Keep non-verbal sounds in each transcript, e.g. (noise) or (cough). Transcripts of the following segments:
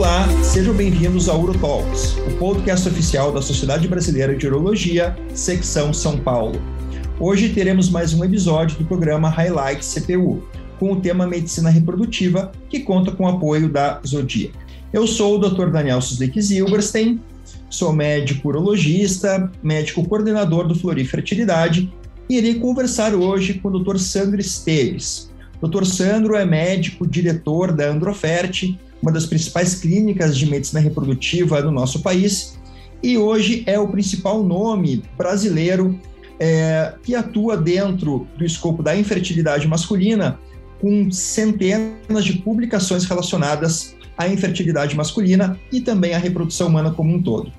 Olá, sejam bem-vindos ao UroTalks, o podcast oficial da Sociedade Brasileira de Urologia, secção São Paulo. Hoje teremos mais um episódio do programa Highlight CPU, com o tema Medicina Reprodutiva, que conta com o apoio da Zodiac. Eu sou o Dr. Daniel Suzdek Zilberstein, sou médico urologista, médico coordenador do Flori Fertilidade e irei conversar hoje com o Dr. Sandro Esteves. Dr. Sandro é médico diretor da Androfert, uma das principais clínicas de medicina reprodutiva do nosso país, e hoje é o principal nome brasileiro é, que atua dentro do escopo da infertilidade masculina, com centenas de publicações relacionadas à infertilidade masculina e também à reprodução humana como um todo.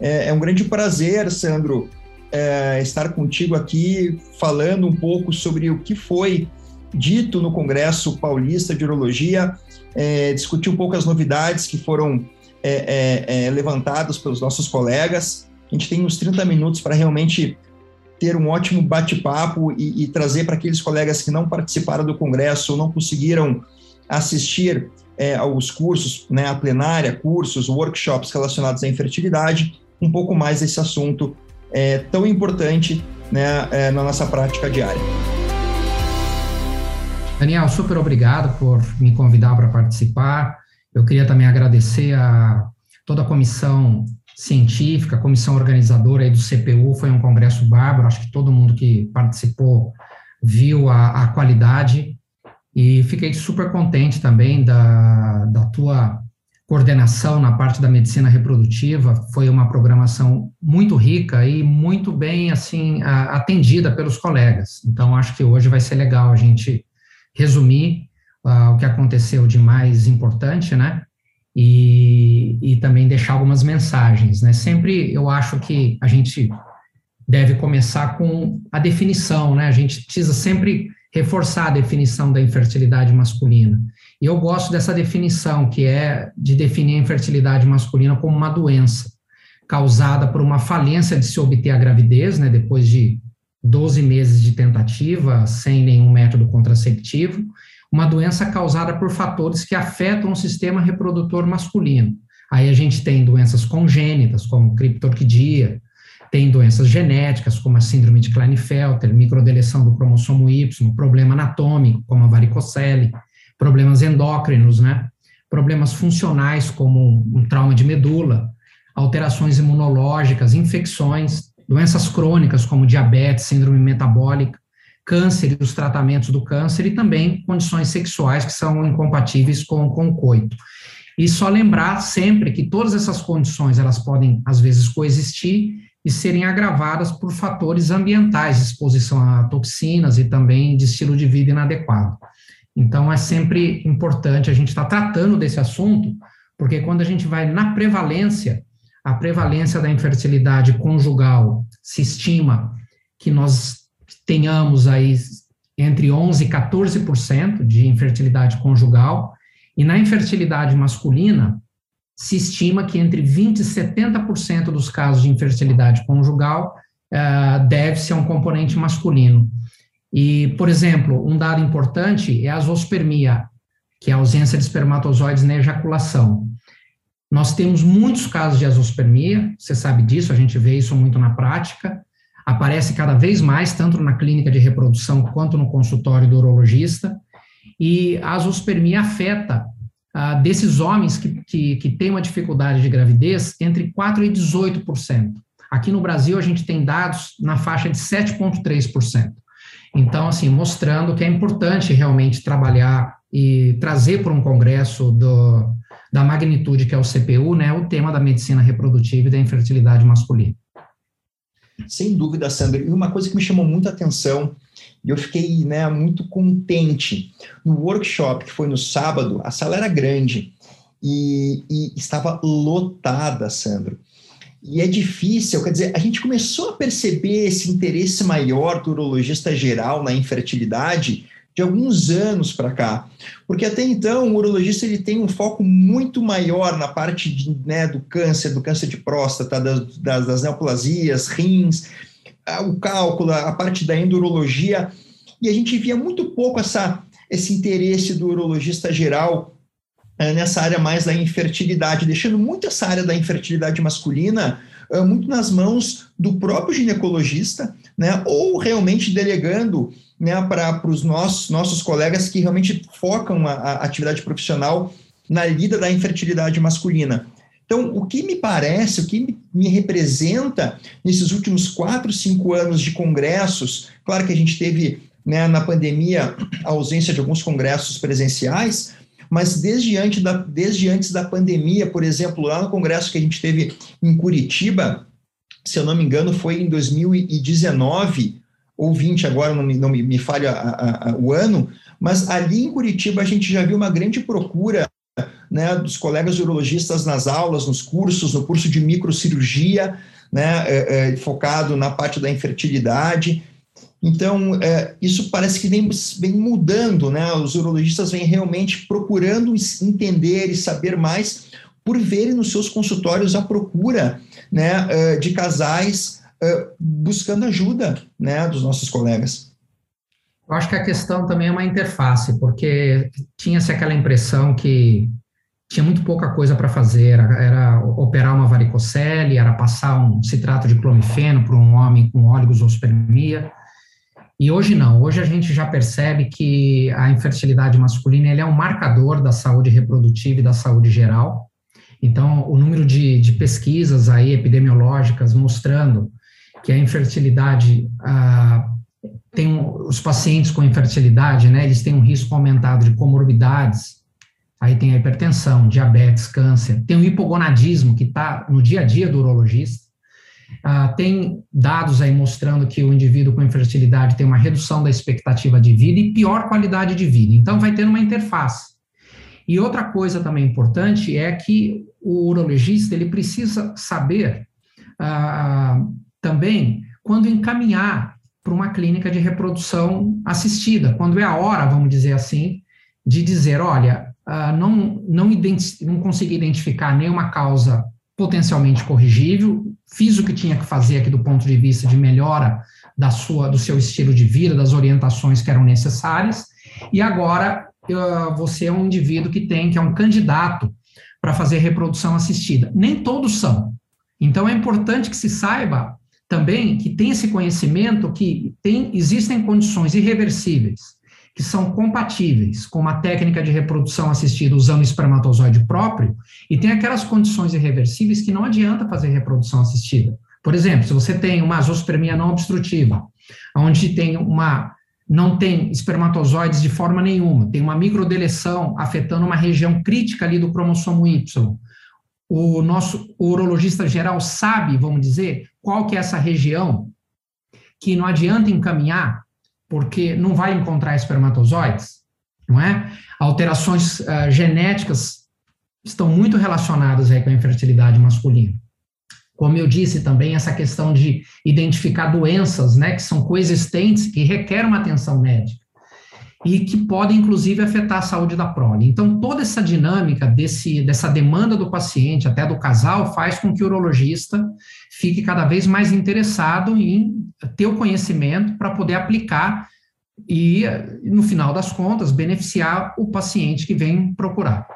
É, é um grande prazer, Sandro, é, estar contigo aqui falando um pouco sobre o que foi dito no Congresso Paulista de Urologia, é, discutir um pouco as novidades que foram é, é, é levantadas pelos nossos colegas. A gente tem uns 30 minutos para realmente ter um ótimo bate-papo e, e, trazer para aqueles colegas que não participaram do Congresso ou não conseguiram assistir é, aos cursos, né, a plenária, cursos, workshops relacionados à infertilidade, um pouco mais desse assunto é, tão importante né, é, na nossa prática diária. Daniel, super obrigado por me convidar para participar. Eu queria também agradecer a toda a comissão científica, a comissão organizadora do CPU. Foi um congresso bárbaro, acho que todo mundo que participou viu a, a qualidade e fiquei super contente também da, da tua coordenação na parte da medicina reprodutiva. Foi uma programação muito rica e muito bem assim atendida pelos colegas. Então acho que hoje vai ser legal a gente resumir uh, o que aconteceu de mais importante, né? E, e também deixar algumas mensagens, né? Sempre eu acho que a gente deve começar com a definição, né? A gente precisa sempre reforçar a definição da infertilidade masculina. E eu gosto dessa definição, que é de definir a infertilidade masculina como uma doença causada por uma falência de se obter a gravidez, né, depois de 12 meses de tentativa sem nenhum método contraceptivo, uma doença causada por fatores que afetam o sistema reprodutor masculino. Aí a gente tem doenças congênitas, como criptorquidia, tem doenças genéticas, como a síndrome de Klinefelter, microdeleção do cromossomo Y, problema anatômico, como a varicocele, problemas endócrinos, né? Problemas funcionais, como um trauma de medula, alterações imunológicas, infecções, doenças crônicas como diabetes, síndrome metabólica, câncer e os tratamentos do câncer e também condições sexuais que são incompatíveis com, com o coito. E só lembrar sempre que todas essas condições, elas podem, às vezes, coexistir e serem agravadas por fatores ambientais, exposição a toxinas e também de estilo de vida inadequado. Então, é sempre importante a gente estar tá tratando desse assunto, porque quando a gente vai na prevalência, a prevalência da infertilidade conjugal se estima que nós tenhamos aí entre 11% e 14% de infertilidade conjugal, e na infertilidade masculina, se estima que entre 20% e 70% dos casos de infertilidade conjugal uh, deve-se a um componente masculino. E, por exemplo, um dado importante é a zoospermia, que é a ausência de espermatozoides na ejaculação. Nós temos muitos casos de azospermia, você sabe disso, a gente vê isso muito na prática. Aparece cada vez mais, tanto na clínica de reprodução quanto no consultório do urologista. E a azospermia afeta ah, desses homens que, que, que têm uma dificuldade de gravidez entre 4% e 18%. Aqui no Brasil, a gente tem dados na faixa de 7,3%. Então, assim, mostrando que é importante realmente trabalhar e trazer para um congresso do, da magnitude que é o CPU, né, o tema da medicina reprodutiva e da infertilidade masculina. Sem dúvida, Sandra. E uma coisa que me chamou muita atenção, e eu fiquei né, muito contente, no workshop que foi no sábado, a sala era grande e, e estava lotada, Sandro. E é difícil, quer dizer, a gente começou a perceber esse interesse maior do urologista geral na infertilidade de alguns anos para cá, porque até então o urologista ele tem um foco muito maior na parte de, né, do câncer, do câncer de próstata, das, das, das neoplasias, rins, o cálculo, a parte da endurologia, e a gente via muito pouco essa, esse interesse do urologista geral é, nessa área mais da infertilidade, deixando muito essa área da infertilidade masculina é, muito nas mãos do próprio ginecologista, né, ou realmente delegando né, para os nossos, nossos colegas que realmente focam a, a atividade profissional na lida da infertilidade masculina. Então, o que me parece, o que me representa nesses últimos quatro, cinco anos de congressos, claro que a gente teve né, na pandemia a ausência de alguns congressos presenciais, mas desde antes, da, desde antes da pandemia, por exemplo, lá no congresso que a gente teve em Curitiba, se eu não me engano, foi em 2019 ou 20, agora não me, não me, me falha a, a, o ano, mas ali em Curitiba a gente já viu uma grande procura né, dos colegas urologistas nas aulas, nos cursos, no curso de microcirurgia, né, é, é, focado na parte da infertilidade. Então, é, isso parece que vem, vem mudando, né? Os urologistas vêm realmente procurando entender e saber mais por verem nos seus consultórios a procura né, é, de casais buscando ajuda né, dos nossos colegas. Eu acho que a questão também é uma interface, porque tinha-se aquela impressão que tinha muito pouca coisa para fazer, era, era, operar uma varicocele, era passar um citrato de clomifeno para um homem com oligosospermia, e hoje não, hoje a gente já percebe que a infertilidade masculina é um marcador da saúde reprodutiva e da saúde geral, então o número de, de pesquisas aí epidemiológicas mostrando que a infertilidade ah, tem os pacientes com infertilidade, né, eles têm um risco aumentado de comorbidades, aí tem a hipertensão, diabetes, câncer, tem o hipogonadismo, que está no dia a dia do urologista, ah, tem dados aí mostrando que o indivíduo com infertilidade tem uma redução da expectativa de vida e pior qualidade de vida, então vai ter uma interface. E outra coisa também importante é que o urologista, ele precisa saber ah, também quando encaminhar para uma clínica de reprodução assistida, quando é a hora, vamos dizer assim, de dizer, olha, uh, não, não, não consegui identificar nenhuma causa potencialmente corrigível, fiz o que tinha que fazer aqui do ponto de vista de melhora da sua, do seu estilo de vida, das orientações que eram necessárias, e agora uh, você é um indivíduo que tem, que é um candidato para fazer reprodução assistida. Nem todos são. Então é importante que se saiba também que tem esse conhecimento que tem, existem condições irreversíveis que são compatíveis com uma técnica de reprodução assistida usando espermatozoide próprio, e tem aquelas condições irreversíveis que não adianta fazer reprodução assistida. Por exemplo, se você tem uma zoospermia não obstrutiva, onde tem uma não tem espermatozoides de forma nenhuma, tem uma microdeleção afetando uma região crítica ali do cromossomo Y. O nosso o urologista geral sabe, vamos dizer, qual que é essa região que não adianta encaminhar porque não vai encontrar espermatozoides, não é? Alterações uh, genéticas estão muito relacionadas aí com a infertilidade masculina. Como eu disse também, essa questão de identificar doenças, né, que são coexistentes, que requerem uma atenção médica e que podem, inclusive, afetar a saúde da prole. Então, toda essa dinâmica desse, dessa demanda do paciente, até do casal, faz com que o urologista fique cada vez mais interessado em ter o conhecimento para poder aplicar e, no final das contas, beneficiar o paciente que vem procurar.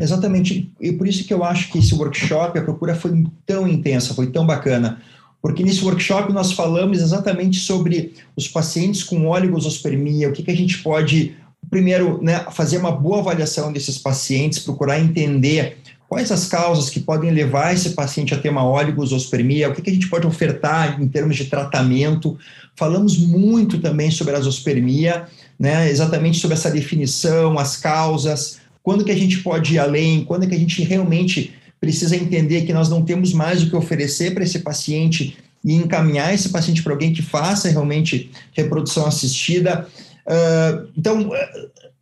Exatamente, e por isso que eu acho que esse workshop, a procura foi tão intensa, foi tão bacana, porque nesse workshop nós falamos exatamente sobre os pacientes com oligosospermia, o que, que a gente pode, primeiro, né, fazer uma boa avaliação desses pacientes, procurar entender quais as causas que podem levar esse paciente a ter uma oligosospermia, o que, que a gente pode ofertar em termos de tratamento. Falamos muito também sobre a zoospermia, né, exatamente sobre essa definição, as causas, quando que a gente pode ir além, quando que a gente realmente precisa entender que nós não temos mais o que oferecer para esse paciente e encaminhar esse paciente para alguém que faça realmente reprodução assistida. Uh, então,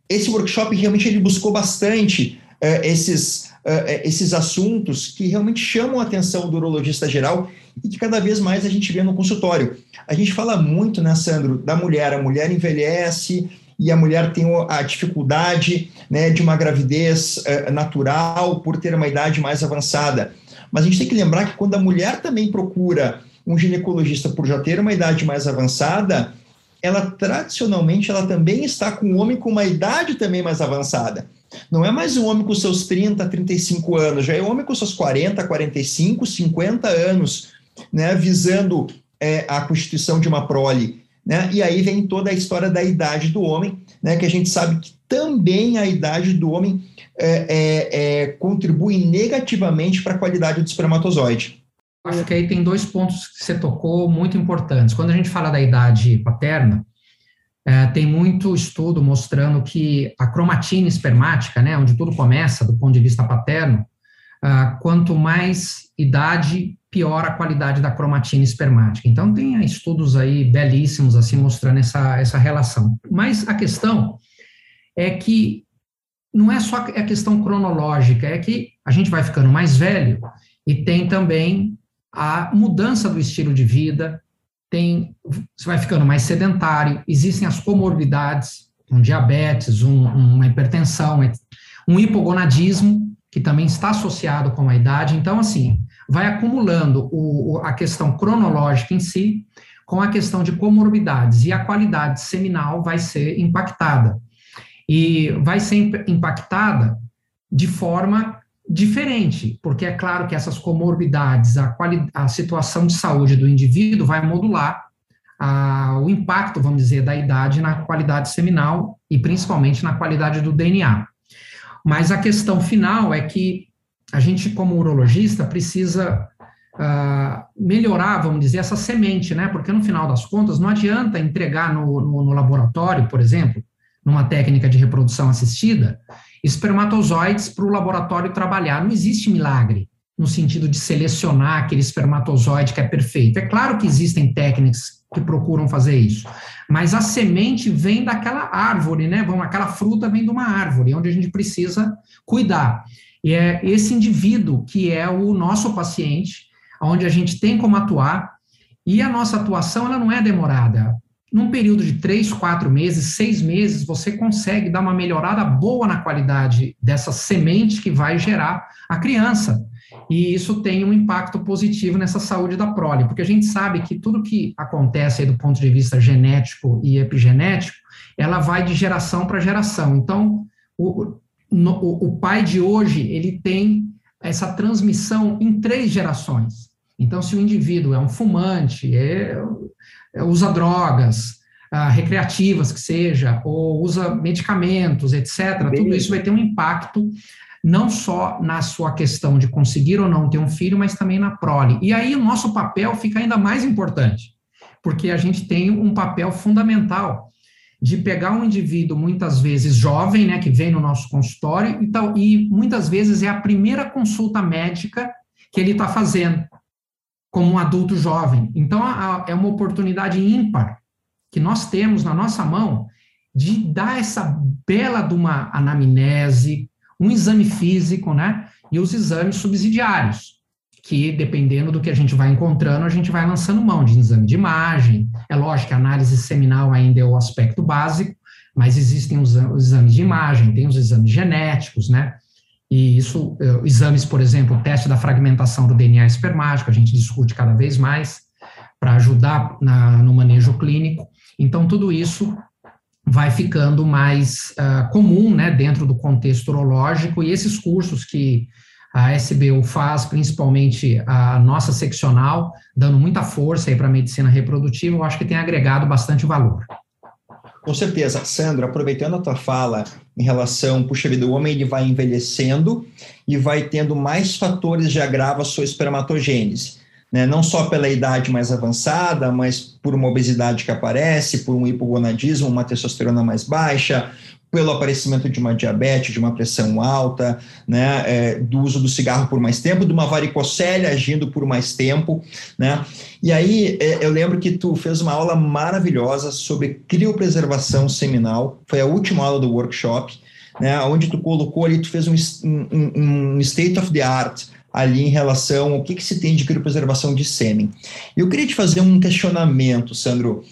esse workshop realmente ele buscou bastante uh, esses, uh, esses assuntos que realmente chamam a atenção do urologista geral e que cada vez mais a gente vê no consultório. A gente fala muito, né, Sandro, da mulher. A mulher envelhece, e a mulher tem a dificuldade né, de uma gravidez uh, natural por ter uma idade mais avançada. Mas a gente tem que lembrar que quando a mulher também procura um ginecologista por já ter uma idade mais avançada, ela tradicionalmente ela também está com um homem com uma idade também mais avançada. Não é mais um homem com seus 30, 35 anos, já é um homem com seus 40, 45, 50 anos, né, visando é, a constituição de uma prole. Né? E aí vem toda a história da idade do homem, né, que a gente sabe que também a idade do homem é, é, é contribui negativamente para a qualidade do espermatozoide. Acho que aí tem dois pontos que você tocou muito importantes. Quando a gente fala da idade paterna, é, tem muito estudo mostrando que a cromatina espermática, né, onde tudo começa do ponto de vista paterno, ah, quanto mais idade, pior a qualidade da cromatina espermática. Então, tem estudos aí belíssimos, assim, mostrando essa, essa relação. Mas a questão é que não é só a questão cronológica, é que a gente vai ficando mais velho e tem também a mudança do estilo de vida, tem, você vai ficando mais sedentário, existem as comorbidades, um diabetes, um, uma hipertensão, um hipogonadismo, que também está associado com a idade. Então, assim, vai acumulando o, a questão cronológica em si com a questão de comorbidades e a qualidade seminal vai ser impactada. E vai ser impactada de forma diferente, porque é claro que essas comorbidades, a, a situação de saúde do indivíduo vai modular a, o impacto, vamos dizer, da idade na qualidade seminal e principalmente na qualidade do DNA. Mas a questão final é que a gente, como urologista, precisa uh, melhorar, vamos dizer, essa semente, né? Porque no final das contas, não adianta entregar no, no, no laboratório, por exemplo, numa técnica de reprodução assistida, espermatozoides para o laboratório trabalhar. Não existe milagre no sentido de selecionar aquele espermatozoide que é perfeito. É claro que existem técnicas que procuram fazer isso, mas a semente vem daquela árvore, né? Vamos, aquela fruta vem de uma árvore, onde a gente precisa cuidar. E é esse indivíduo que é o nosso paciente, onde a gente tem como atuar, e a nossa atuação ela não é demorada num período de três, quatro meses, seis meses, você consegue dar uma melhorada boa na qualidade dessa semente que vai gerar a criança. E isso tem um impacto positivo nessa saúde da prole, porque a gente sabe que tudo que acontece aí do ponto de vista genético e epigenético, ela vai de geração para geração. Então, o, no, o pai de hoje, ele tem essa transmissão em três gerações. Então, se o indivíduo é um fumante, é, é, usa drogas, ah, recreativas que seja, ou usa medicamentos, etc., Bem... tudo isso vai ter um impacto não só na sua questão de conseguir ou não ter um filho, mas também na prole. E aí o nosso papel fica ainda mais importante, porque a gente tem um papel fundamental de pegar um indivíduo muitas vezes jovem, né, que vem no nosso consultório, e, tal, e muitas vezes é a primeira consulta médica que ele está fazendo como um adulto jovem. Então, a, a, é uma oportunidade ímpar que nós temos na nossa mão de dar essa bela de uma anamnese, um exame físico, né? E os exames subsidiários, que dependendo do que a gente vai encontrando, a gente vai lançando mão de exame de imagem. É lógico que a análise seminal ainda é o aspecto básico, mas existem os, exames de imagem, tem os exames genéticos, né? E isso, eh, exames, por exemplo, o teste da fragmentação do DNA espermático, a gente discute cada vez mais para ajudar na, no manejo clínico. Então, tudo isso vai ficando mais uh, comum né, dentro do contexto urológico, e esses cursos que a SBU faz, principalmente a nossa seccional, dando muita força para a medicina reprodutiva, eu acho que tem agregado bastante valor. Com certeza. Sandro, aproveitando a tua fala em relação, puxa vida, o homem ele vai envelhecendo e vai tendo mais fatores de agravo à sua espermatogênese. Né? Não só pela idade mais avançada, mas por uma obesidade que aparece, por um hipogonadismo, uma testosterona mais baixa, pelo aparecimento de uma diabetes, de uma pressão alta, né, é, do uso do cigarro por mais tempo, de uma varicocele agindo por mais tempo, né? E aí é, eu lembro que tu fez uma aula maravilhosa sobre criopreservação seminal, foi a última aula do workshop, né, onde tu colocou ali, tu fez um, um, um state of the art ali em relação ao que, que se tem de criopreservação de sêmen. Eu queria te fazer um questionamento, Sandro.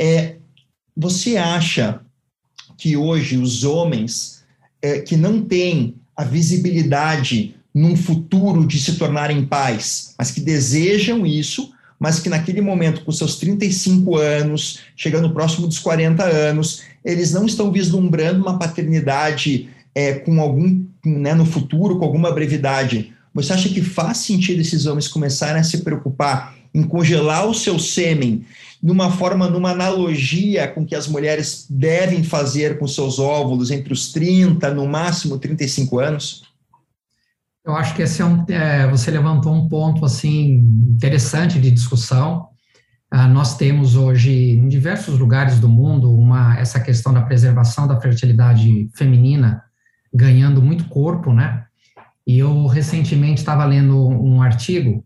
É, você acha que hoje os homens é, que não têm a visibilidade num futuro de se tornarem pais, mas que desejam isso, mas que naquele momento, com seus 35 anos, chegando próximo dos 40 anos, eles não estão vislumbrando uma paternidade é, com algum, né, no futuro, com alguma brevidade, você acha que faz sentido esses homens começarem a se preocupar em congelar o seu sêmen numa forma, numa analogia com que as mulheres devem fazer com seus óvulos entre os 30, no máximo 35 anos? Eu acho que esse é um, é, você levantou um ponto assim interessante de discussão. Ah, nós temos hoje em diversos lugares do mundo uma essa questão da preservação da fertilidade feminina ganhando muito corpo, né? E eu recentemente estava lendo um artigo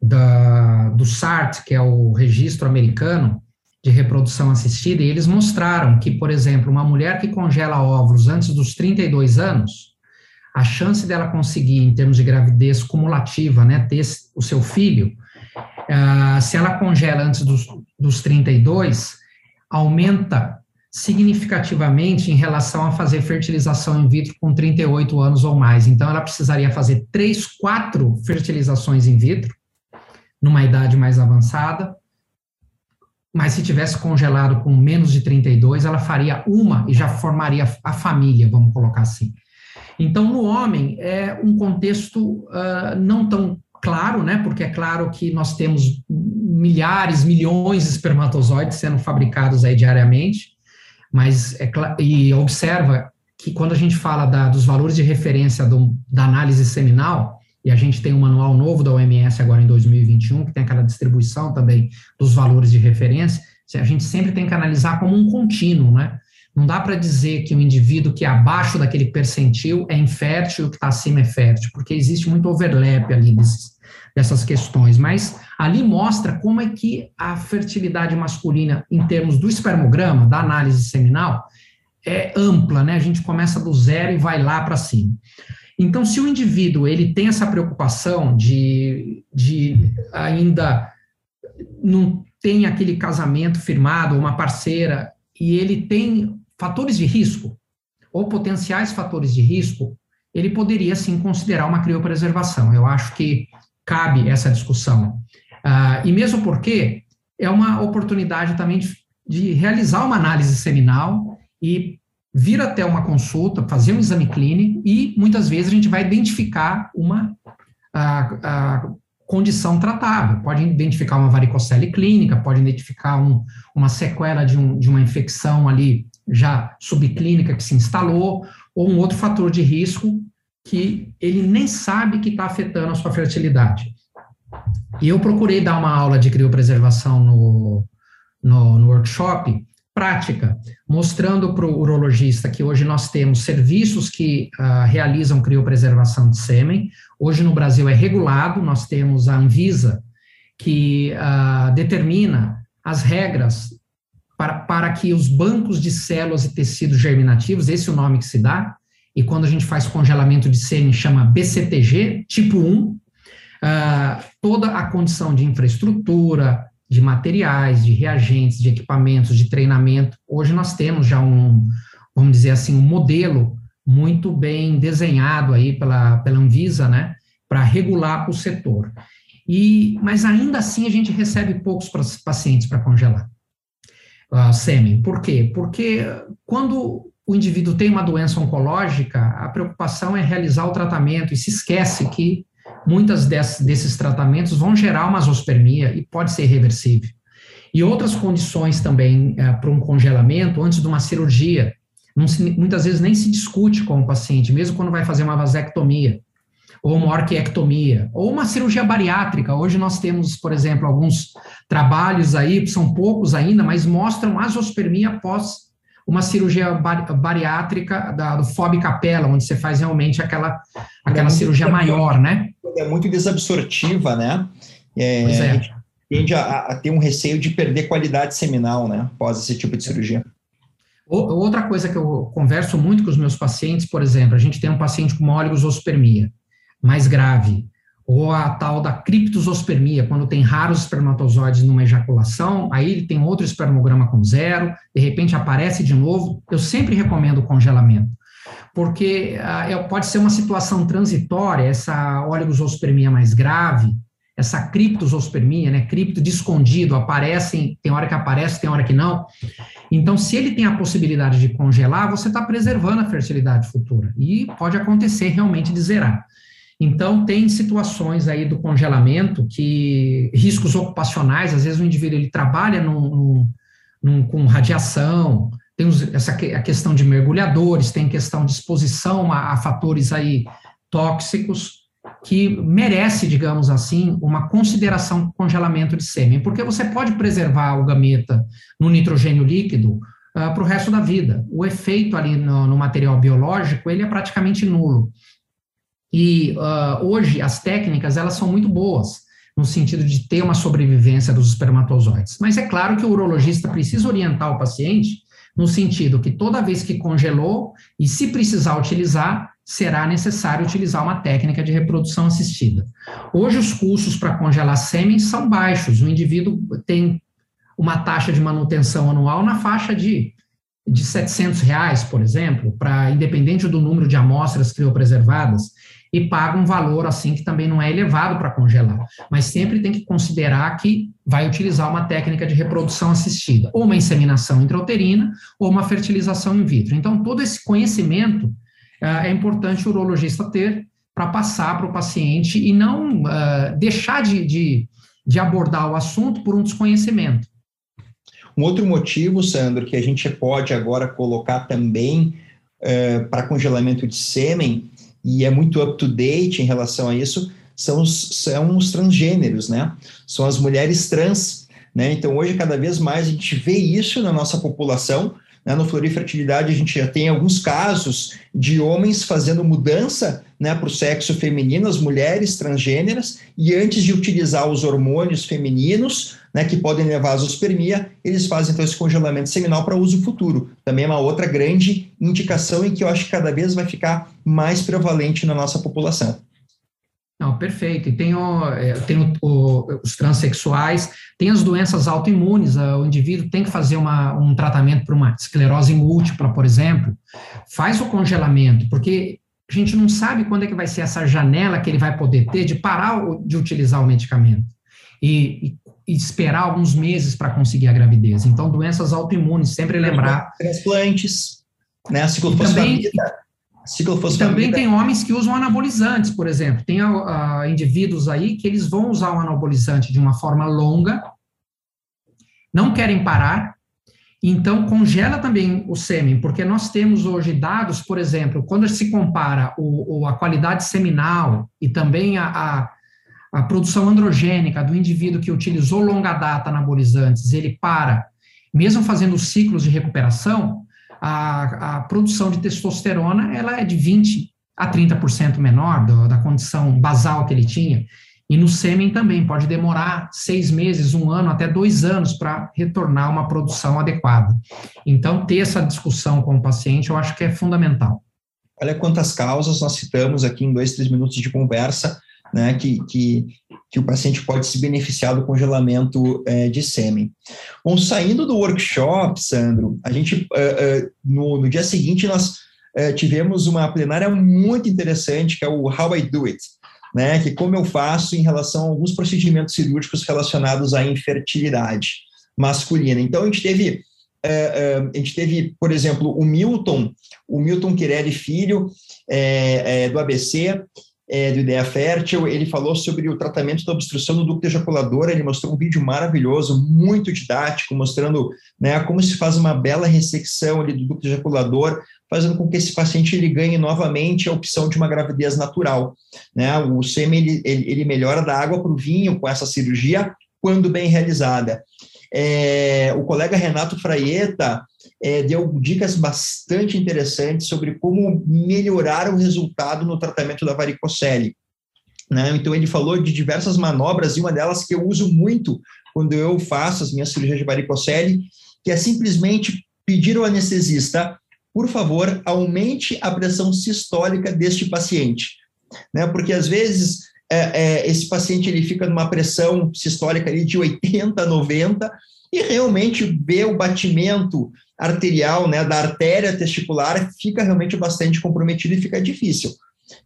da, do SART, que é o Registro Americano de Reprodução Assistida, e eles mostraram que, por exemplo, uma mulher que congela óvulos antes dos 32 anos, a chance dela conseguir, em termos de gravidez cumulativa, né, ter o seu filho, uh, se ela congela antes dos, dos 32, aumenta significativamente em relação a fazer fertilização in vitro com 38 anos ou mais. Então, ela precisaria fazer três, quatro fertilizações in vitro, numa idade mais avançada, mas se tivesse congelado com menos de 32, ela faria uma e já formaria a família, vamos colocar assim. Então, no homem, é um contexto uh, não tão claro, né? Porque é claro que nós temos milhares, milhões de espermatozoides sendo fabricados aí diariamente, mas é e observa que quando a gente fala da, dos valores de referência do, da análise seminal, e a gente tem um manual novo da OMS agora em 2021, que tem aquela distribuição também dos valores de referência, a gente sempre tem que analisar como um contínuo, né? Não dá para dizer que o indivíduo que é abaixo daquele percentil é infértil e o que está acima é fértil, porque existe muito overlap ali desses, dessas questões, mas ali mostra como é que a fertilidade masculina, em termos do espermograma, da análise seminal, é ampla, né? A gente começa do zero e vai lá para cima. Então, se o indivíduo ele tem essa preocupação de, de ainda não tem aquele casamento firmado, uma parceira, e ele tem fatores de risco, ou potenciais fatores de risco, ele poderia sim considerar uma criopreservação. Eu acho que cabe essa discussão. Uh, e mesmo porque é uma oportunidade também de, de, realizar uma análise seminal e vir até uma consulta, fazer um exame clínico e muitas vezes a gente vai identificar uma condição tratável. Pode identificar uma varicocele clínica, pode identificar um, uma sequela de, um, de uma infecção ali já subclínica que se instalou, ou um outro fator de risco que ele nem sabe que está afetando a sua fertilidade. E eu procurei dar uma aula de criopreservação no, no, no workshop prática, mostrando para o urologista que hoje nós temos serviços que uh, realizam criopreservação de sêmen. Hoje no Brasil é regulado, nós temos a Anvisa, que uh, determina as regras para, para que os bancos de células e tecidos germinativos, esse é o nome que se dá, e quando a gente faz congelamento de sêmen chama BCTG, tipo 1, uh, ah, toda a condição de infraestrutura, de materiais, de reagentes, de equipamentos, de treinamento, hoje nós temos já um, vamos dizer assim, um modelo muito bem desenhado aí pela, pela Anvisa, né, para regular o setor. E, mas ainda assim a gente recebe poucos pacientes para congelar uh, sêmen. Por quê? Porque quando o indivíduo tem uma doença oncológica, a preocupação é realizar o tratamento e se esquece que muitas desses, tratamentos vão gerar uma zoospermia e pode ser irreversível. E outras condições também é, para um congelamento antes de uma cirurgia, se, muitas vezes nem se discute com o paciente, mesmo quando vai fazer uma vasectomia ou uma orquiectomia, ou uma cirurgia bariátrica. Hoje nós temos, por exemplo, alguns trabalhos aí, são poucos ainda, mas mostram azospermia após uma cirurgia bariátrica da, do FOB Capela, onde você faz realmente aquela, aquela é cirurgia maior, né? É muito desabsortiva, né? É, pois é. A gente tende a, a, ter um receio de perder qualidade seminal, né? Após esse tipo de cirurgia. Outra coisa que eu converso muito com os meus pacientes, por exemplo, a gente tem um paciente com uma oligosospermia, mais grave, ou a tal da criptosospermia, quando tem raros espermatozoides numa ejaculação, aí ele tem outro espermograma com zero, de repente aparece de novo, eu sempre recomendo o congelamento, porque ah, é, pode ser uma situação transitória, essa oligosospermia mais grave, essa criptosospermia, né, cripto de escondido, aparecem, tem hora que aparece, tem hora que não. Então, se ele tem a possibilidade de congelar, você está preservando a fertilidade futura. E pode acontecer realmente de zerar. Então, tem situações aí do congelamento que, riscos ocupacionais, às vezes o indivíduo ele trabalha num, num, com radiação, tem os, essa a questão de mergulhadores, tem questão de exposição a, a fatores aí tóxicos, que merece, digamos assim, uma consideração congelamento de sêmen, porque você pode preservar o gameta no nitrogênio líquido uh, para o resto da vida. O efeito ali no, no, material biológico, ele é praticamente nulo. E uh, hoje as técnicas, elas são muito boas, no sentido de ter uma sobrevivência dos espermatozoides. Mas é claro que o urologista precisa orientar o paciente no sentido que toda vez que congelou, e se precisar utilizar, será necessário utilizar uma técnica de reprodução assistida. Hoje, os custos para congelar sêmen são baixos, o indivíduo tem uma taxa de manutenção anual na faixa de, de 700 reais, por exemplo, para independente do número de amostras criopreservadas, e paga um valor assim que também não é elevado para congelar, mas sempre tem que considerar que vai utilizar uma técnica de reprodução assistida, ou uma inseminação intrauterina, ou uma fertilização in vitro. Então, todo esse conhecimento uh, é importante o urologista ter para passar para o paciente e não uh, deixar de, de, de abordar o assunto por um desconhecimento. Um outro motivo, Sandro, que a gente pode agora colocar também uh, para congelamento de sêmen e é muito up to date em relação a isso, são os, são os transgêneros, né? São as mulheres trans, né? Então, hoje, cada vez mais, a gente vê isso na nossa população. Né? No Florifertilidade, a gente já tem alguns casos de homens fazendo mudança né, para o sexo feminino, as mulheres transgêneras, e antes de utilizar os hormônios femininos, né, que podem levar à zoospermia, eles fazem então esse congelamento seminal para uso futuro. Também é uma outra grande indicação em que eu acho que cada vez vai ficar mais prevalente na nossa população. Não, perfeito. E tem, o, é, tem o, o, os transexuais, tem as doenças autoimunes, o indivíduo tem que fazer uma, um tratamento para uma esclerose múltipla, por exemplo, faz o congelamento, porque a gente não sabe quando é que vai ser essa janela que ele vai poder ter de parar de utilizar o medicamento e, e, e esperar alguns meses para conseguir a gravidez. Então, doenças autoimunes, sempre lembrar. Transplantes, né? A ciclofosfamida. Também tem homens que usam anabolizantes, por exemplo. Tem uh, indivíduos aí que eles vão usar o anabolizante de uma forma longa, não querem parar, então congela também o sêmen, porque nós temos hoje dados, por exemplo, quando se compara o, o, a qualidade seminal e também a, a, a produção androgênica do indivíduo que utilizou longa data anabolizantes, ele para, mesmo fazendo ciclos de recuperação, a, a produção de testosterona ela é de 20 a 30% menor do, da condição basal que ele tinha. E no sêmen também pode demorar seis meses, um ano, até dois anos para retornar uma produção adequada. Então, ter essa discussão com o paciente eu acho que é fundamental. Olha quantas causas nós citamos aqui em dois, três minutos de conversa, né, que, que, que o paciente pode se beneficiar do congelamento é, de sêmen. Bom, saindo do workshop, Sandro, a gente, uh, uh, no, no, dia seguinte, nós uh, tivemos uma plenária muito interessante, que é o How I Do It, né, que como eu faço em relação a alguns procedimentos cirúrgicos relacionados à infertilidade masculina. Então, a gente teve, a gente teve, por exemplo, o Milton, o Milton Quirelli Filho, é, é, do ABC, é, do Ideia Fértil, ele falou sobre o tratamento da obstrução do ducto ejaculador, ele mostrou um vídeo maravilhoso, muito didático, mostrando né, como se faz uma bela ressecção ali do ducto ejaculador, fazendo com que esse paciente ele ganhe novamente a opção de uma gravidez natural. Né? O sêmen ele, ele, ele melhora da água para o vinho com essa cirurgia, quando bem realizada. É, o colega Renato Fraieta é, deu dicas bastante interessantes sobre como melhorar o resultado no tratamento da varicocele. Né? Então, ele falou de diversas manobras, e uma delas que eu uso muito quando eu faço as minhas cirurgias de varicocele, que é simplesmente pedir ao anestesista, por favor, aumente a pressão sistólica deste paciente. Né? Porque, às vezes, é, é, esse paciente ele fica numa pressão sistólica ali de 80, 90, e realmente ver o batimento arterial, né, da artéria testicular, fica realmente bastante comprometido e fica difícil.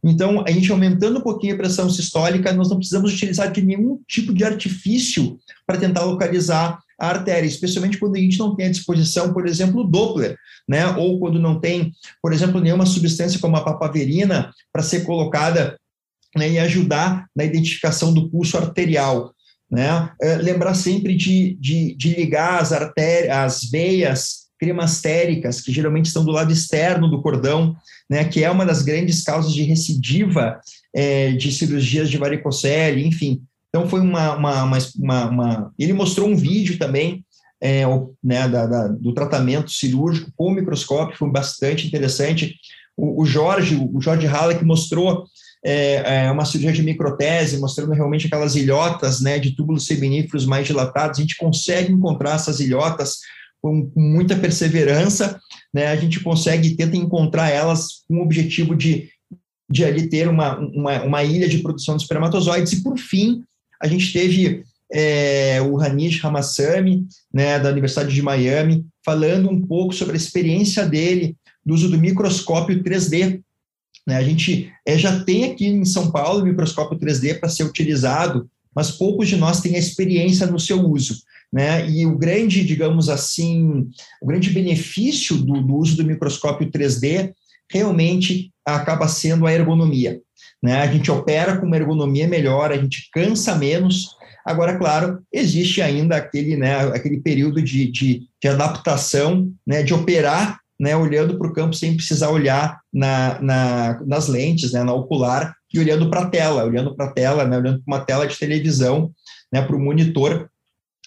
Então, a gente aumentando um pouquinho a pressão sistólica, nós não precisamos utilizar de nenhum tipo de artifício para tentar localizar a artéria, especialmente quando a gente não tem à disposição, por exemplo, o Doppler, né? Ou quando não tem, por exemplo, nenhuma substância como a papaverina para ser colocada né, e ajudar na identificação do pulso arterial. Né? É, lembrar sempre de, de, de ligar as artérias, as veias cremastéricas, que geralmente estão do lado externo do cordão, né, que é uma das grandes causas de recidiva é, de cirurgias de varicocele, enfim. Então, foi uma, uma, uma, uma Ele mostrou um vídeo também é, né, da, da, do tratamento cirúrgico com o microscópio, foi bastante interessante. O, o Jorge, o Jorge Halleck mostrou é, é, uma cirurgia de microtese, mostrando realmente aquelas ilhotas né, de túbulos seminíferos mais dilatados. A gente consegue encontrar essas ilhotas com, com muita perseverança, né, a gente consegue, tenta encontrar elas com o objetivo de, de ali ter uma, uma, uma ilha de produção de espermatozoides. E, por fim, a gente teve é, o Hanish Ramasamy, né, da Universidade de Miami, falando um pouco sobre a experiência dele do uso do microscópio 3D né? A gente é, já tem aqui em São Paulo o microscópio 3D para ser utilizado, mas poucos de nós têm a experiência no seu uso. Né? E o grande, digamos assim, o grande benefício do, do uso do microscópio 3D realmente acaba sendo a ergonomia. Né? A gente opera com uma ergonomia melhor, a gente cansa menos. Agora, claro, existe ainda aquele, né, aquele período de, de, de adaptação, né, de operar né, olhando para o campo sem precisar olhar na, na, nas lentes, né, na ocular, e olhando para a tela, olhando para a tela, né, olhando para uma tela de televisão, né, para o monitor,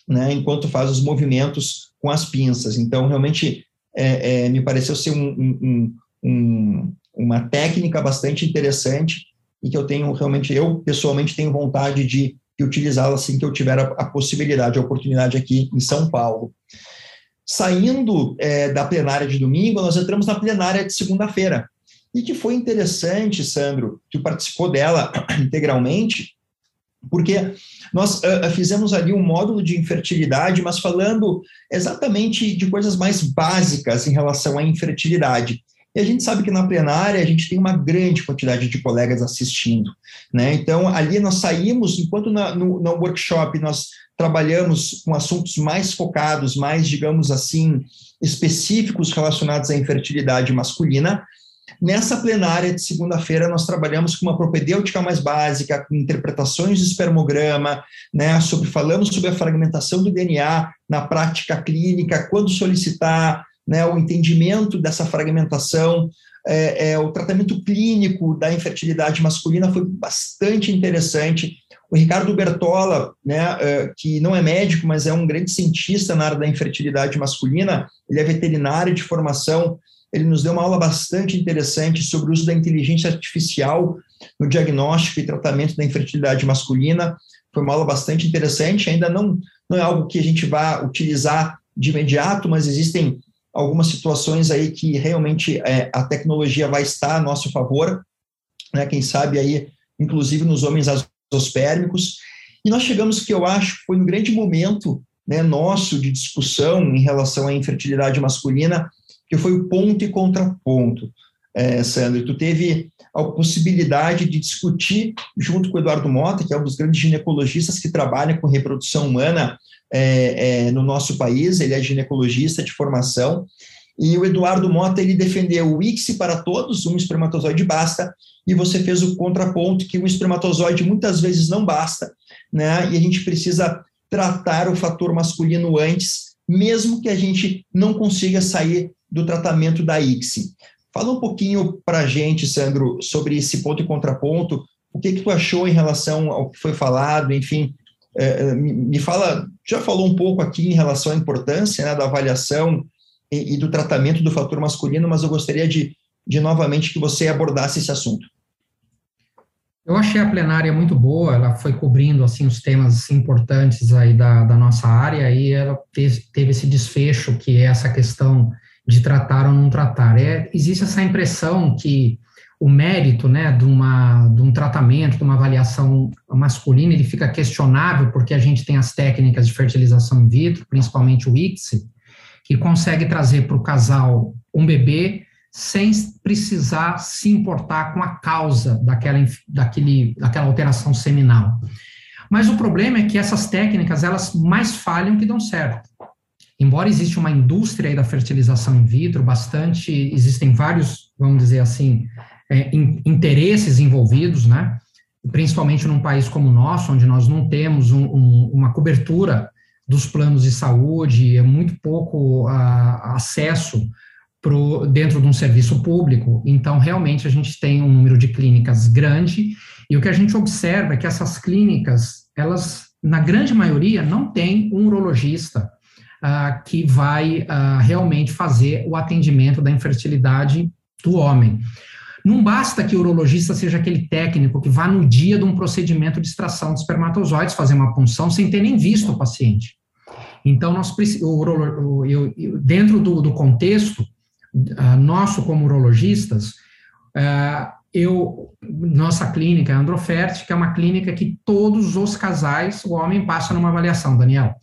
né, enquanto faz os movimentos com as pinças. Então, realmente, é, é, me pareceu ser um, um, um, uma técnica bastante interessante e que eu tenho realmente, eu pessoalmente tenho vontade de, de utilizá-la assim que eu tiver a, a possibilidade, a oportunidade aqui em São Paulo. Saindo é, da plenária de domingo, nós entramos na plenária de segunda-feira. E que foi interessante, Sandro, que participou dela (clears throat) integralmente, porque nós uh, fizemos ali um módulo de infertilidade, mas falando exatamente de coisas mais básicas em relação à infertilidade. E a gente sabe que na plenária a gente tem uma grande quantidade de colegas assistindo. Né? Então, ali nós saímos, enquanto na, no, no workshop nós trabalhamos com assuntos mais focados, mais, digamos assim, específicos relacionados à infertilidade masculina. Nessa plenária de segunda-feira, nós trabalhamos com uma propedêutica mais básica, com interpretações de espermograma, né, sobre, falamos sobre a fragmentação do DNA na prática clínica, quando solicitar, né, o entendimento dessa fragmentação, é, é, o tratamento clínico da infertilidade masculina foi bastante interessante. O Ricardo Bertola, né, é, que não é médico, mas é um grande cientista na área da infertilidade masculina, ele é veterinário de formação, ele nos deu uma aula bastante interessante sobre o uso da inteligência artificial no diagnóstico e tratamento da infertilidade masculina. Foi uma aula bastante interessante, ainda não, não é algo que a gente vá utilizar de imediato, mas existem algumas situações aí que realmente é, a tecnologia vai estar a nosso favor, né? Quem sabe aí, inclusive nos homens azospérmicos. E nós chegamos, que eu acho, foi um grande momento né, nosso de discussão em relação à infertilidade masculina, que foi o ponto e contraponto. É, Sandro, tu teve a possibilidade de discutir junto com o Eduardo Mota, que é um dos grandes ginecologistas que trabalha com reprodução humana é, é, no nosso país, ele é ginecologista de formação, e o Eduardo Mota, ele defendeu o ICSI para todos, um espermatozoide basta, e você fez o contraponto que o espermatozoide muitas vezes não basta, né, e a gente precisa tratar o fator masculino antes, mesmo que a gente não consiga sair do tratamento da ICSI. Fala um pouquinho para a gente, Sandro, sobre esse ponto e contraponto, o que, que tu achou em relação ao que foi falado, enfim, é, é me fala, já falou um pouco aqui em relação à importância né, da avaliação e, e, do tratamento do fator masculino, mas eu gostaria de, de novamente que você abordasse esse assunto. Eu achei a plenária muito boa, ela foi cobrindo assim os temas importantes aí da, da nossa área e ela teve, esse desfecho que é essa questão de tratar ou não tratar. É, existe essa impressão que o mérito né, de, uma, de um tratamento, de uma avaliação masculina, ele fica questionável porque a gente tem as técnicas de fertilização in vitro, principalmente o ICSI, que consegue trazer para o casal um bebê sem precisar se importar com a causa daquela, daquele, daquela alteração seminal. Mas o problema é que essas técnicas, elas mais falham que dão certo. Embora exista uma indústria da fertilização in vitro, bastante, existem vários, vamos dizer assim, é, in, interesses envolvidos, né? Principalmente num país como o nosso, onde nós não temos um, um, uma cobertura dos planos de saúde, é muito pouco uh, acesso pro, dentro de um serviço público. Então, realmente, a gente tem um número de clínicas grande, e o que a gente observa é que essas clínicas, elas, na grande maioria, não tem um urologista uh, que vai uh, realmente fazer o atendimento da infertilidade do homem. Não basta que o urologista seja aquele técnico que vá no dia de um procedimento de extração de espermatozoides fazer uma punção sem ter nem visto o paciente. Então, nós, o, o, eu, dentro do, do contexto, uh, nosso como urologistas, uh, eu, nossa clínica é Androfert, que é uma clínica que todos os casais, o homem passa numa avaliação, Daniel.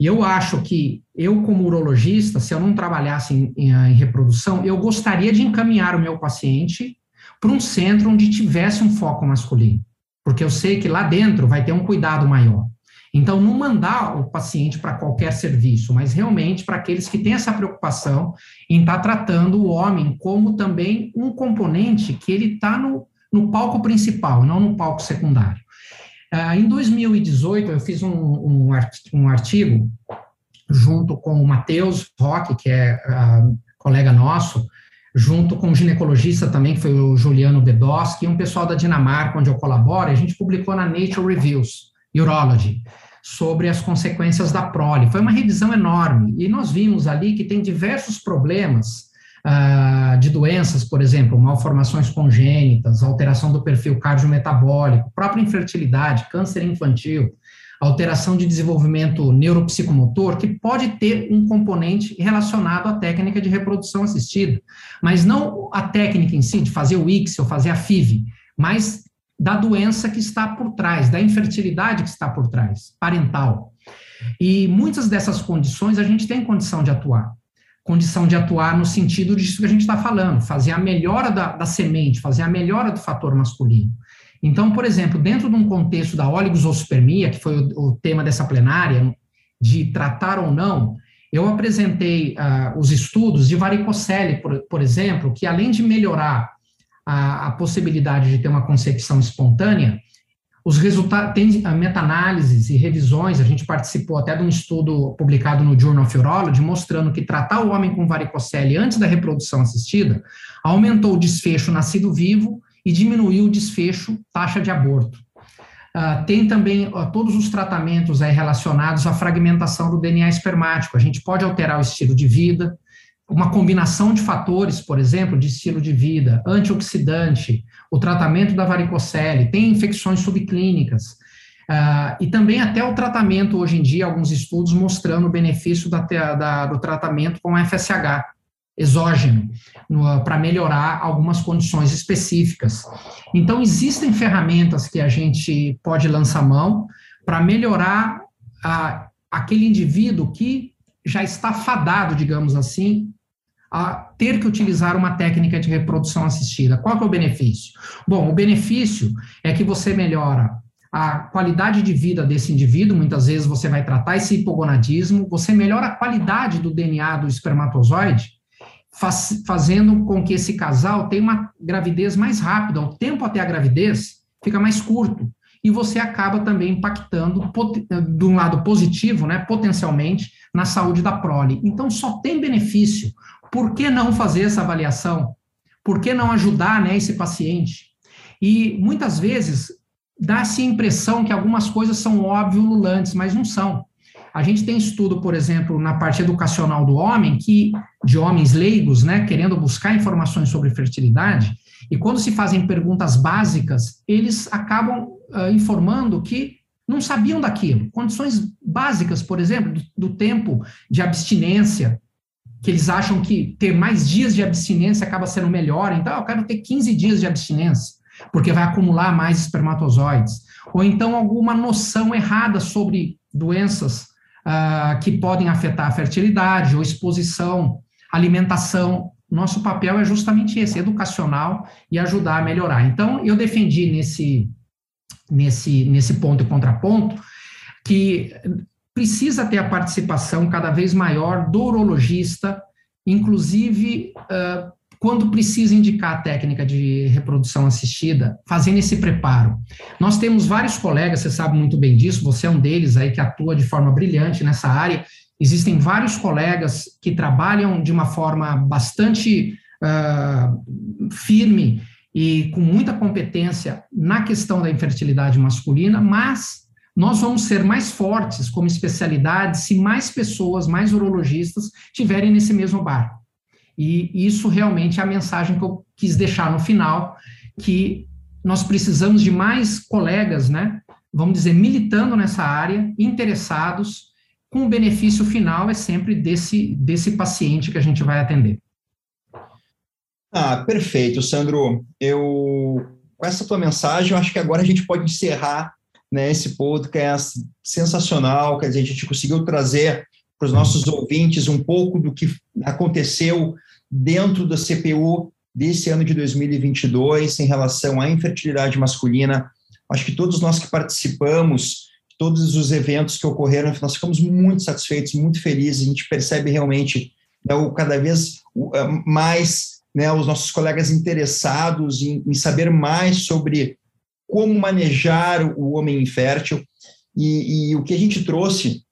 E eu acho que eu, como urologista, se eu não trabalhasse em, em, em reprodução, eu gostaria de encaminhar o meu paciente para um centro onde tivesse um foco masculino, porque eu sei que lá dentro vai ter um cuidado maior. Então, não mandar o paciente para qualquer serviço, mas realmente para aqueles que têm essa preocupação em estar tá tratando o homem como também um componente que ele está no, no palco principal, não no palco secundário. Uh, em 2018, eu fiz um, um, um artigo junto com o Matheus Roque, que é uh, colega nosso, junto com um ginecologista também, que foi o Juliano Bedoski, e um pessoal da Dinamarca, onde eu colaboro, a gente publicou na Nature Reviews, Urology sobre as consequências da prole. Foi uma revisão enorme e nós vimos ali que tem diversos problemas uh, de doenças, por exemplo, malformações congênitas, alteração do perfil cardiometabólico, própria infertilidade, câncer infantil, alteração de desenvolvimento neuropsicomotor, que pode ter um componente relacionado à técnica de reprodução assistida, mas não a técnica em si, de fazer o ICSI ou fazer a FIV, mas da doença que está por trás, da infertilidade que está por trás, parental. E muitas dessas condições a gente tem condição de atuar. Condição de atuar no sentido disso que a gente está falando, fazer a melhora da, da semente, fazer a melhora do fator masculino. Então, por exemplo, dentro de um contexto da oligosospermia, que foi o, o tema dessa plenária, de tratar ou não, eu apresentei uh, os estudos de varicocele, por, por exemplo, que além de melhorar a, a possibilidade de ter uma concepção espontânea, os resultados, tem meta-análises e revisões, a gente participou até de um estudo publicado no Journal of Urology, mostrando que tratar o homem com varicocele antes da reprodução assistida aumentou o desfecho nascido vivo e diminuiu o desfecho taxa de aborto. Uh, tem também uh, todos os tratamentos relacionados à fragmentação do DNA espermático. A gente pode alterar o estilo de vida, uma combinação de fatores, por exemplo, de estilo de vida, antioxidante, o tratamento da varicocele, tem infecções subclínicas, uh, e também até o tratamento, hoje em dia, alguns estudos mostrando o benefício da, da, do tratamento com FSH exógeno, para melhorar algumas condições específicas. Então, existem ferramentas que a gente pode lançar mão para melhorar a, aquele indivíduo que já está fadado, digamos assim, a ter que utilizar uma técnica de reprodução assistida. Qual é o benefício? Bom, o benefício é que você melhora a qualidade de vida desse indivíduo, muitas vezes você vai tratar esse hipogonadismo, você melhora a qualidade do DNA do espermatozoide, faz, fazendo com que esse casal tenha uma gravidez mais rápida, o tempo até a gravidez fica mais curto, e você acaba também impactando, de um lado positivo, né, potencialmente, na saúde da prole. Então, só tem benefício. Por que não fazer essa avaliação? Por que não ajudar né, esse paciente? E muitas vezes dá-se a impressão que algumas coisas são óbvio lulantes, mas não são. A gente tem estudo, por exemplo, na parte educacional do homem, que de homens leigos, né, querendo buscar informações sobre fertilidade, e quando se fazem perguntas básicas, eles acabam uh, informando que não sabiam daquilo. Condições básicas, por exemplo, do, do, tempo de abstinência, que eles acham que ter mais dias de abstinência acaba sendo melhor, então eu quero ter 15 dias de abstinência, porque vai acumular mais espermatozoides. Ou então alguma noção errada sobre doenças uh, que podem afetar a fertilidade ou exposição, alimentação nosso papel é justamente esse, educacional e ajudar a melhorar. Então, eu defendi nesse, nesse, nesse ponto e contraponto que precisa ter a participação cada vez maior do urologista, inclusive uh, quando precisa indicar a técnica de reprodução assistida, fazendo esse preparo. Nós temos vários colegas, você sabe muito bem disso, você é um deles aí que atua de forma brilhante nessa área. Existem vários colegas que trabalham de uma forma bastante uh, firme e com muita competência na questão da infertilidade masculina, mas nós vamos ser mais fortes como especialidade se mais pessoas, mais urologistas, tiverem nesse mesmo barco. E isso realmente é a mensagem que eu quis deixar no final, que nós precisamos de mais colegas, né? Vamos dizer, militando nessa área, interessados, com o benefício final é sempre desse, desse paciente que a gente vai atender. Ah, perfeito, Sandro. Eu, com essa tua mensagem, eu acho que agora a gente pode encerrar né, esse podcast sensacional, quer dizer, a gente conseguiu trazer para os nossos ouvintes um pouco do que aconteceu dentro da CPU desse ano de 2022 em relação à infertilidade masculina. Acho que todos nós que participamos, todos os eventos que ocorreram, nós ficamos muito satisfeitos, muito felizes. A gente percebe realmente né, o, cada vez mais né, os nossos colegas interessados em, em saber mais sobre como manejar o homem infértil. E, e o que a gente trouxe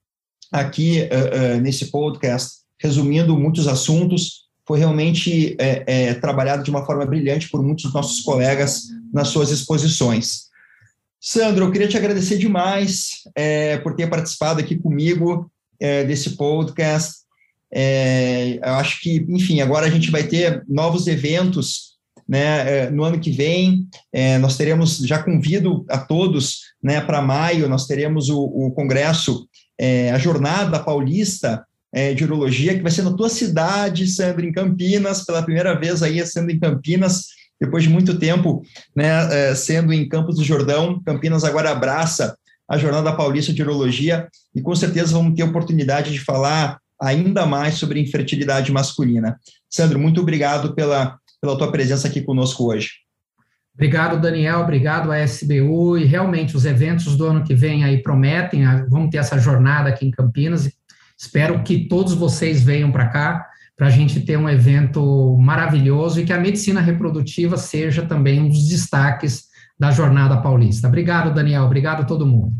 aqui uh, uh, nesse podcast, resumindo muitos assuntos, foi realmente é, trabalhado de uma forma brilhante por muitos dos nossos colegas nas suas exposições. Sandro, eu queria te agradecer demais por ter participado aqui comigo desse podcast. Eu acho que, enfim, agora a gente vai ter novos eventos né, no ano que vem, nós teremos, já convido a todos né, para maio, nós teremos o, o congresso, é, a Jornada Paulista é, de Urologia, que vai ser na tua cidade, sendo em Campinas, pela primeira vez aí sendo em Campinas, depois de muito tempo né, é, sendo em Campos do Jordão. Campinas agora abraça a Jornada Paulista de Urologia e com certeza vamos ter oportunidade de falar ainda mais sobre infertilidade masculina. Sandro, muito obrigado pela pela tua presença aqui conosco hoje. Obrigado, Daniel. Obrigado à SBU. E realmente os eventos do ano que vem aí prometem. Ah, vamos ter essa jornada aqui em Campinas. Espero que todos vocês venham para cá para a gente ter um evento maravilhoso e que a medicina reprodutiva seja também um dos destaques da Jornada Paulista. Obrigado, Daniel. Obrigado a todo mundo.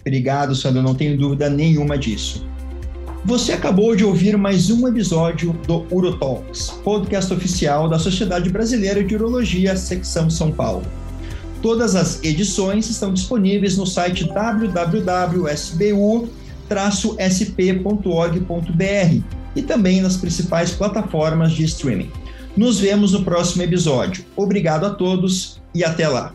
Obrigado, Sandro. Não tenho dúvida nenhuma disso. Você acabou de ouvir mais um episódio do UroTalks, podcast oficial da Sociedade Brasileira de Urologia, secção São Paulo. Todas as edições estão disponíveis no site www.sbu-sp.org.br e também nas principais plataformas de streaming. Nos vemos no próximo episódio. Obrigado a todos e até lá.